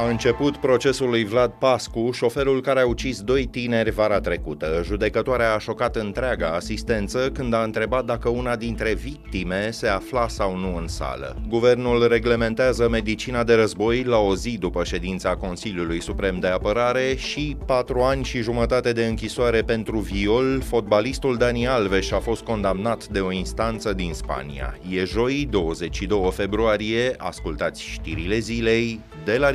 A început procesul lui Vlad Pascu, șoferul care a ucis doi tineri vara trecută. Judecătoarea a șocat întreaga asistență când a întrebat dacă una dintre victime se afla sau nu în sală. Guvernul reglementează medicina de război la o zi după ședința Consiliului Suprem de Apărare și patru ani și jumătate de închisoare pentru viol, fotbalistul Dani Alves a fost condamnat de o instanță din Spania. E joi, 22 februarie, ascultați știrile zilei de la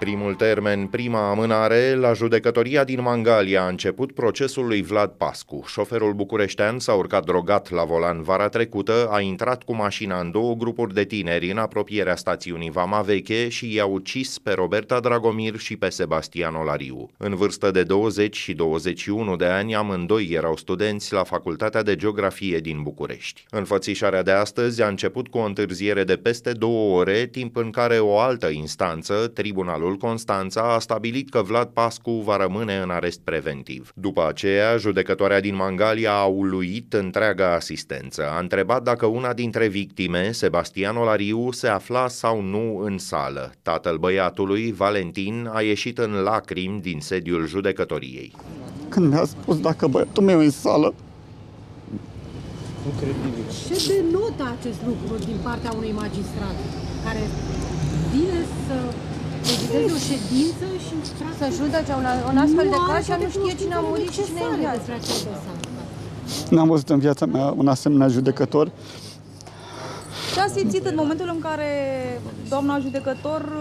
Primul termen, prima amânare, la judecătoria din Mangalia a început procesul lui Vlad Pascu. Șoferul bucureștean s-a urcat drogat la volan vara trecută, a intrat cu mașina în două grupuri de tineri în apropierea stațiunii Vama Veche și i-a ucis pe Roberta Dragomir și pe Sebastian Olariu. În vârstă de 20 și 21 de ani, amândoi erau studenți la Facultatea de Geografie din București. Înfățișarea de astăzi a început cu o întârziere de peste două ore, timp în care o altă instanță, Tribunalul Tribunalul Constanța a stabilit că Vlad Pascu va rămâne în arest preventiv. După aceea, judecătoarea din Mangalia a uluit întreaga asistență. A întrebat dacă una dintre victime, Sebastian Olariu, se afla sau nu în sală. Tatăl băiatului, Valentin, a ieșit în lacrimi din sediul judecătoriei. Când mi-a spus dacă băiatul meu e în sală, Ce denotă acest lucru din partea unui magistrat care vine să prezideze o ședință și să judece un, un astfel de caz și nu știe cine a murit și cine e în viață. N-am văzut în viața mea un asemenea judecător. Ce a simțit în momentul în care doamna judecător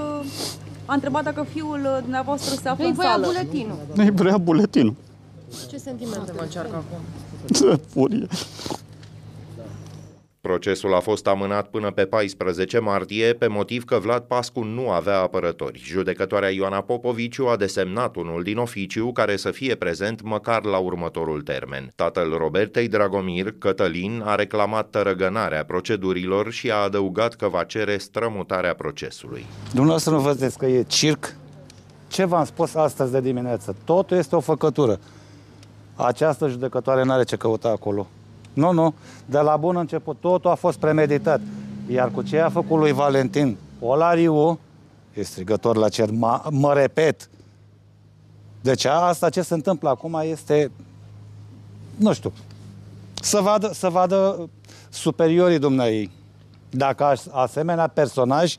a întrebat dacă fiul dumneavoastră se află în sală? buletinul. Nu-i vrea buletinul. Ce sentimente vă încearcă acum? Furie. Procesul a fost amânat până pe 14 martie pe motiv că Vlad Pascu nu avea apărători. Judecătoarea Ioana Popoviciu a desemnat unul din oficiu care să fie prezent măcar la următorul termen. Tatăl Robertei Dragomir, Cătălin, a reclamat tărăgănarea procedurilor și a adăugat că va cere strămutarea procesului. Dumneavoastră nu vedeți că e circ? Ce v-am spus astăzi de dimineață? Totul este o făcătură. Această judecătoare nu are ce căuta acolo. Nu, nu. De la bun început totul a fost premeditat. Iar cu ce a făcut lui Valentin Olariu, e strigător la cer, mă, mă repet. Deci asta ce se întâmplă acum este, nu știu, să vadă, să vadă superiorii dumneai. Dacă asemenea personaj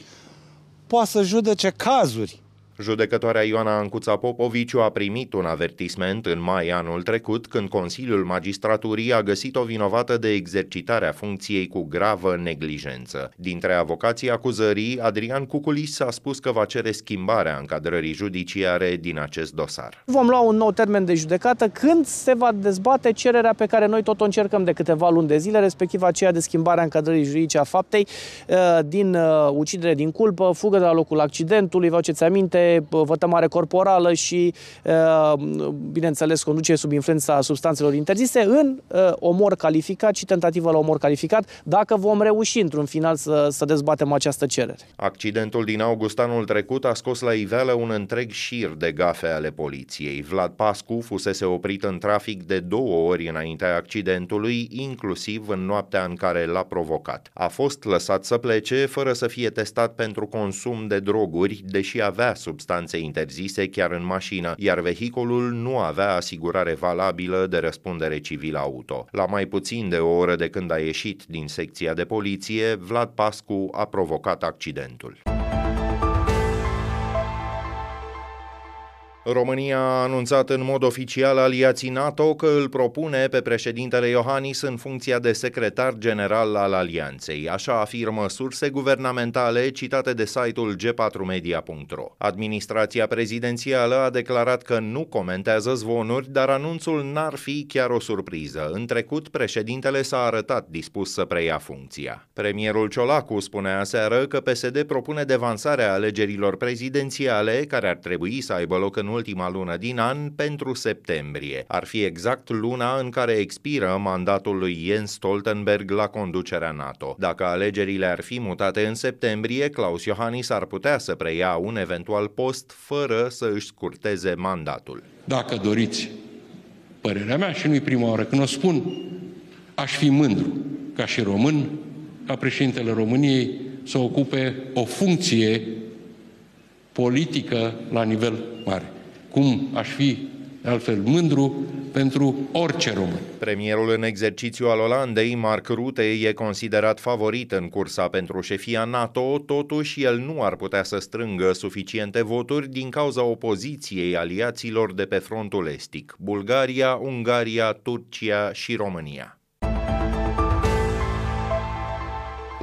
poate să judece cazuri Judecătoarea Ioana Ancuța Popoviciu a primit un avertisment în mai anul trecut când Consiliul Magistraturii a găsit o vinovată de exercitarea funcției cu gravă neglijență. Dintre avocații acuzării, Adrian Cuculis a spus că va cere schimbarea încadrării judiciare din acest dosar. Vom lua un nou termen de judecată când se va dezbate cererea pe care noi tot o încercăm de câteva luni de zile, respectiv aceea de schimbarea încadrării juridice a faptei uh, din uh, ucidere din culpă, fugă de la locul accidentului, vă aduceți aminte, vătămare corporală și, bineînțeles, conduce sub influența substanțelor interzise în omor calificat și tentativă la omor calificat, dacă vom reuși într-un final să, să dezbatem această cerere. Accidentul din august anul trecut a scos la iveală un întreg șir de gafe ale poliției. Vlad Pascu fusese oprit în trafic de două ori înaintea accidentului, inclusiv în noaptea în care l-a provocat. A fost lăsat să plece fără să fie testat pentru consum de droguri, deși avea sub substanțe interzise chiar în mașină, iar vehiculul nu avea asigurare valabilă de răspundere civilă auto. La mai puțin de o oră de când a ieșit din secția de poliție, Vlad Pascu a provocat accidentul. România a anunțat în mod oficial aliații NATO că îl propune pe președintele Iohannis în funcția de secretar general al alianței, așa afirmă surse guvernamentale citate de site-ul g4media.ro. Administrația prezidențială a declarat că nu comentează zvonuri, dar anunțul n-ar fi chiar o surpriză. În trecut, președintele s-a arătat dispus să preia funcția. Premierul Ciolacu spune aseară că PSD propune devansarea alegerilor prezidențiale, care ar trebui să aibă loc în ultima lună din an pentru septembrie. Ar fi exact luna în care expiră mandatul lui Jens Stoltenberg la conducerea NATO. Dacă alegerile ar fi mutate în septembrie, Klaus Iohannis ar putea să preia un eventual post fără să își scurteze mandatul. Dacă doriți părerea mea, și nu-i prima oară când o spun, aș fi mândru, ca și român, ca președintele României, să ocupe o funcție politică la nivel mare. Cum aș fi altfel mândru pentru orice român. Premierul în exercițiu al Olandei, Mark Rutte, e considerat favorit în cursa pentru șefia NATO, totuși el nu ar putea să strângă suficiente voturi din cauza opoziției aliaților de pe frontul estic, Bulgaria, Ungaria, Turcia și România.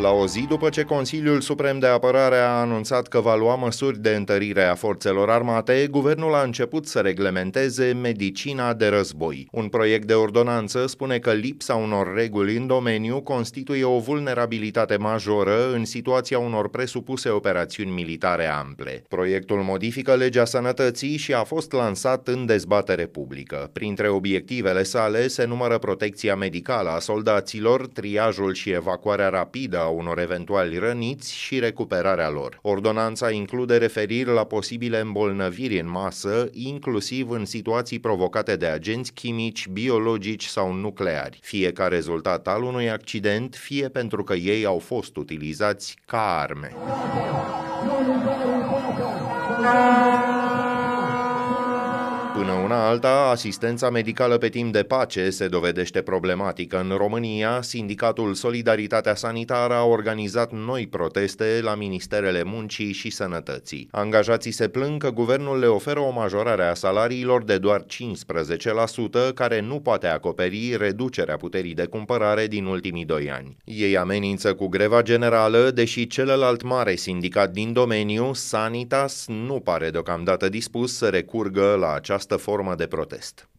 La o zi după ce Consiliul Suprem de Apărare a anunțat că va lua măsuri de întărire a forțelor armate, guvernul a început să reglementeze medicina de război. Un proiect de ordonanță spune că lipsa unor reguli în domeniu constituie o vulnerabilitate majoră în situația unor presupuse operațiuni militare ample. Proiectul modifică legea sănătății și a fost lansat în dezbatere publică. Printre obiectivele sale se numără protecția medicală a soldaților, triajul și evacuarea rapidă a unor eventuali răniți și recuperarea lor. Ordonanța include referiri la posibile îmbolnăviri în masă, inclusiv în situații provocate de agenți chimici, biologici sau nucleari, fie ca rezultat al unui accident, fie pentru că ei au fost utilizați ca arme. Până una alta, asistența medicală pe timp de pace se dovedește problematică. În România, Sindicatul Solidaritatea Sanitară a organizat noi proteste la Ministerele Muncii și Sănătății. Angajații se plâng că guvernul le oferă o majorare a salariilor de doar 15%, care nu poate acoperi reducerea puterii de cumpărare din ultimii doi ani. Ei amenință cu greva generală, deși celălalt mare sindicat din domeniu, Sanitas, nu pare deocamdată dispus să recurgă la această această formă de protest.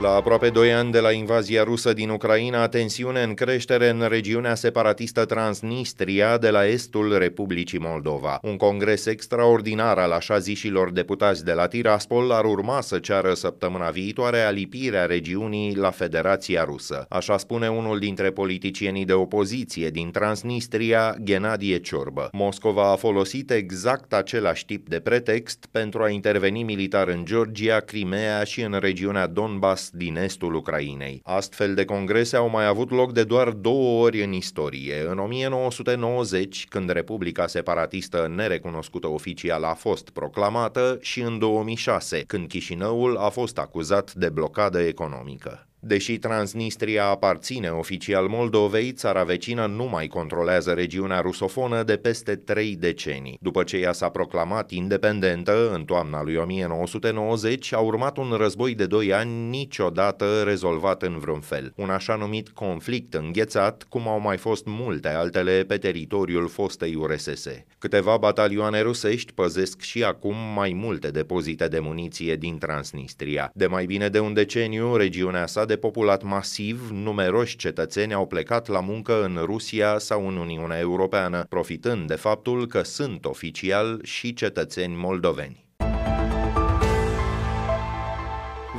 La aproape 2 ani de la invazia rusă din Ucraina, tensiune în creștere în regiunea separatistă Transnistria de la estul Republicii Moldova. Un congres extraordinar al așa zișilor deputați de la Tiraspol ar urma să ceară săptămâna viitoare alipirea regiunii la Federația Rusă. Așa spune unul dintre politicienii de opoziție din Transnistria, Genadie Ciorbă. Moscova a folosit exact același tip de pretext pentru a interveni militar în Georgia, Crimea și în regiunea Donbass din estul Ucrainei. Astfel de congrese au mai avut loc de doar două ori în istorie. În 1990, când Republica Separatistă nerecunoscută oficial a fost proclamată, și în 2006, când Chișinăul a fost acuzat de blocadă economică. Deși Transnistria aparține oficial Moldovei, țara vecină nu mai controlează regiunea rusofonă de peste trei decenii. După ce ea s-a proclamat independentă în toamna lui 1990, a urmat un război de doi ani niciodată rezolvat în vreun fel. Un așa numit conflict înghețat, cum au mai fost multe altele pe teritoriul fostei URSS. Câteva batalioane rusești păzesc și acum mai multe depozite de muniție din Transnistria. De mai bine de un deceniu, regiunea s-a depopulat masiv, numeroși cetățeni au plecat la muncă în Rusia sau în Uniunea Europeană, profitând de faptul că sunt oficial și cetățeni moldoveni.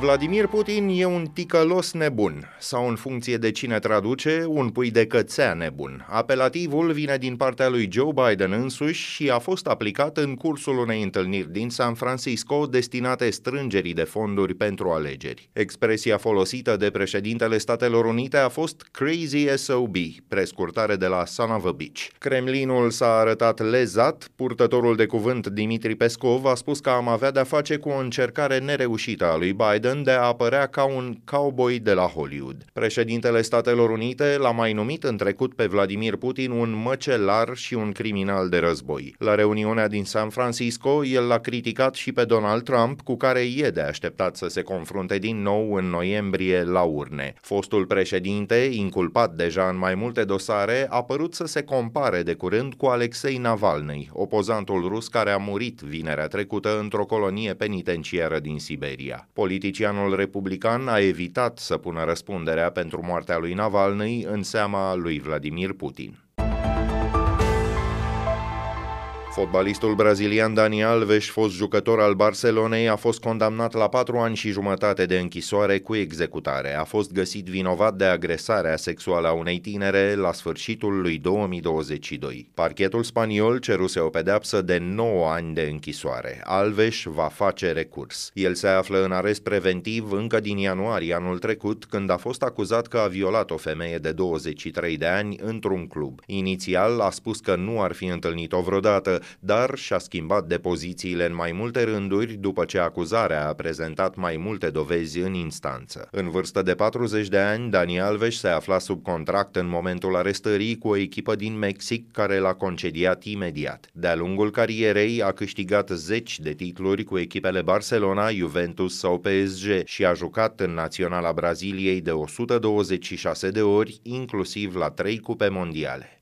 Vladimir Putin e un ticălos nebun, sau în funcție de cine traduce, un pui de cățea nebun. Apelativul vine din partea lui Joe Biden însuși și a fost aplicat în cursul unei întâlniri din San Francisco destinate strângerii de fonduri pentru alegeri. Expresia folosită de președintele Statelor Unite a fost Crazy SOB, prescurtare de la son of a bitch. Kremlinul s-a arătat lezat, purtătorul de cuvânt Dimitri Pescov a spus că am avea de-a face cu o încercare nereușită a lui Biden Biden de a apărea ca un cowboy de la Hollywood. Președintele Statelor Unite l-a mai numit în trecut pe Vladimir Putin un măcelar și un criminal de război. La reuniunea din San Francisco, el l-a criticat și pe Donald Trump, cu care e de așteptat să se confrunte din nou în noiembrie la urne. Fostul președinte, inculpat deja în mai multe dosare, a părut să se compare de curând cu Alexei Navalny, opozantul rus care a murit vinerea trecută într-o colonie penitenciară din Siberia. Politicii Politicianul republican a evitat să pună răspunderea pentru moartea lui Navalny în seama lui Vladimir Putin. Fotbalistul brazilian Dani Alves, fost jucător al Barcelonei, a fost condamnat la patru ani și jumătate de închisoare cu executare. A fost găsit vinovat de agresarea sexuală a unei tinere la sfârșitul lui 2022. Parchetul spaniol ceruse o pedeapsă de 9 ani de închisoare. Alves va face recurs. El se află în arest preventiv încă din ianuarie anul trecut, când a fost acuzat că a violat o femeie de 23 de ani într-un club. Inițial a spus că nu ar fi întâlnit-o vreodată, dar și-a schimbat depozițiile în mai multe rânduri după ce acuzarea a prezentat mai multe dovezi în instanță. În vârstă de 40 de ani, Dani Alves se afla sub contract în momentul arestării cu o echipă din Mexic care l-a concediat imediat. De-a lungul carierei a câștigat zeci de titluri cu echipele Barcelona, Juventus sau PSG și a jucat în Naționala Braziliei de 126 de ori, inclusiv la trei cupe mondiale.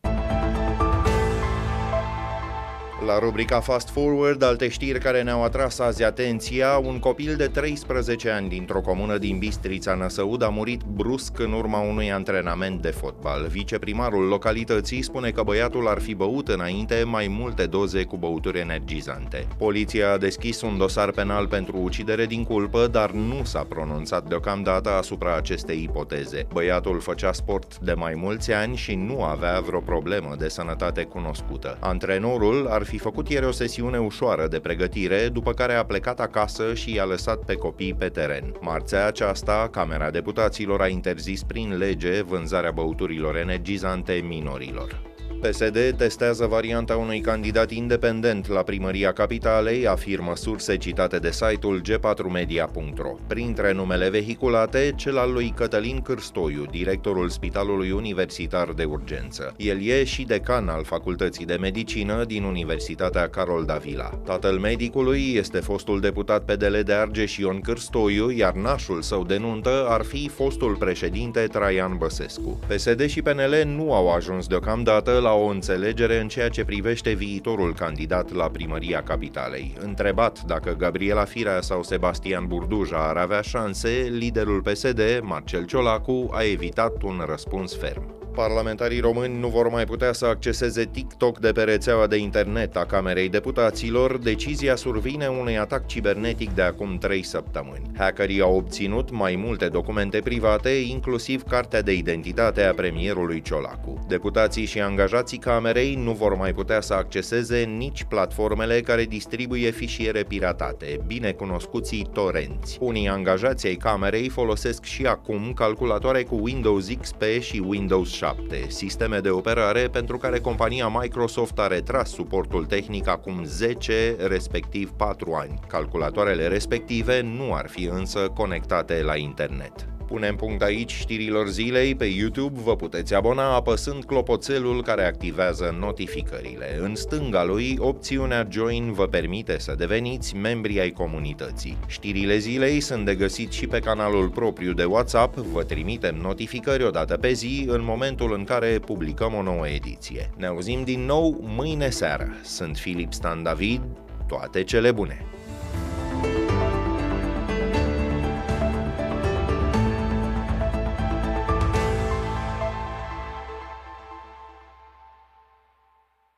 La rubrica Fast Forward, alte știri care ne-au atras azi atenția, un copil de 13 ani dintr-o comună din Bistrița Năsăud a murit brusc în urma unui antrenament de fotbal. Viceprimarul localității spune că băiatul ar fi băut înainte mai multe doze cu băuturi energizante. Poliția a deschis un dosar penal pentru ucidere din culpă, dar nu s-a pronunțat deocamdată asupra acestei ipoteze. Băiatul făcea sport de mai mulți ani și nu avea vreo problemă de sănătate cunoscută. Antrenorul ar fi făcut ieri o sesiune ușoară de pregătire, după care a plecat acasă și i-a lăsat pe copii pe teren. Marțea aceasta, Camera Deputaților a interzis prin lege vânzarea băuturilor energizante minorilor. PSD testează varianta unui candidat independent la primăria capitalei, afirmă surse citate de site-ul g4media.ro. Printre numele vehiculate, cel al lui Cătălin Cârstoiu, directorul Spitalului Universitar de Urgență. El e și decan al Facultății de Medicină din Universitatea Carol Davila. Tatăl medicului este fostul deputat PDL de Argeș Ion Cârstoiu, iar nașul său de nuntă ar fi fostul președinte Traian Băsescu. PSD și PNL nu au ajuns deocamdată la la o înțelegere în ceea ce privește viitorul candidat la primăria capitalei. Întrebat dacă Gabriela Firea sau Sebastian Burduja ar avea șanse, liderul PSD, Marcel Ciolacu, a evitat un răspuns ferm parlamentarii români nu vor mai putea să acceseze TikTok de pe rețeaua de internet a Camerei Deputaților, decizia survine unui atac cibernetic de acum 3 săptămâni. Hackerii au obținut mai multe documente private, inclusiv cartea de identitate a premierului Ciolacu. Deputații și angajații Camerei nu vor mai putea să acceseze nici platformele care distribuie fișiere piratate, bine cunoscuții torenți. Unii angajați ai Camerei folosesc și acum calculatoare cu Windows XP și Windows 7 7, sisteme de operare pentru care compania Microsoft a retras suportul tehnic acum 10, respectiv 4 ani. Calculatoarele respective nu ar fi însă conectate la internet. Punem punct aici știrilor zilei. Pe YouTube vă puteți abona apăsând clopoțelul care activează notificările. În stânga lui, opțiunea Join vă permite să deveniți membri ai comunității. Știrile zilei sunt de găsit și pe canalul propriu de WhatsApp, vă trimitem notificări o dată pe zi în momentul în care publicăm o nouă ediție. Ne auzim din nou mâine seară. Sunt Filip Stan David, toate cele bune!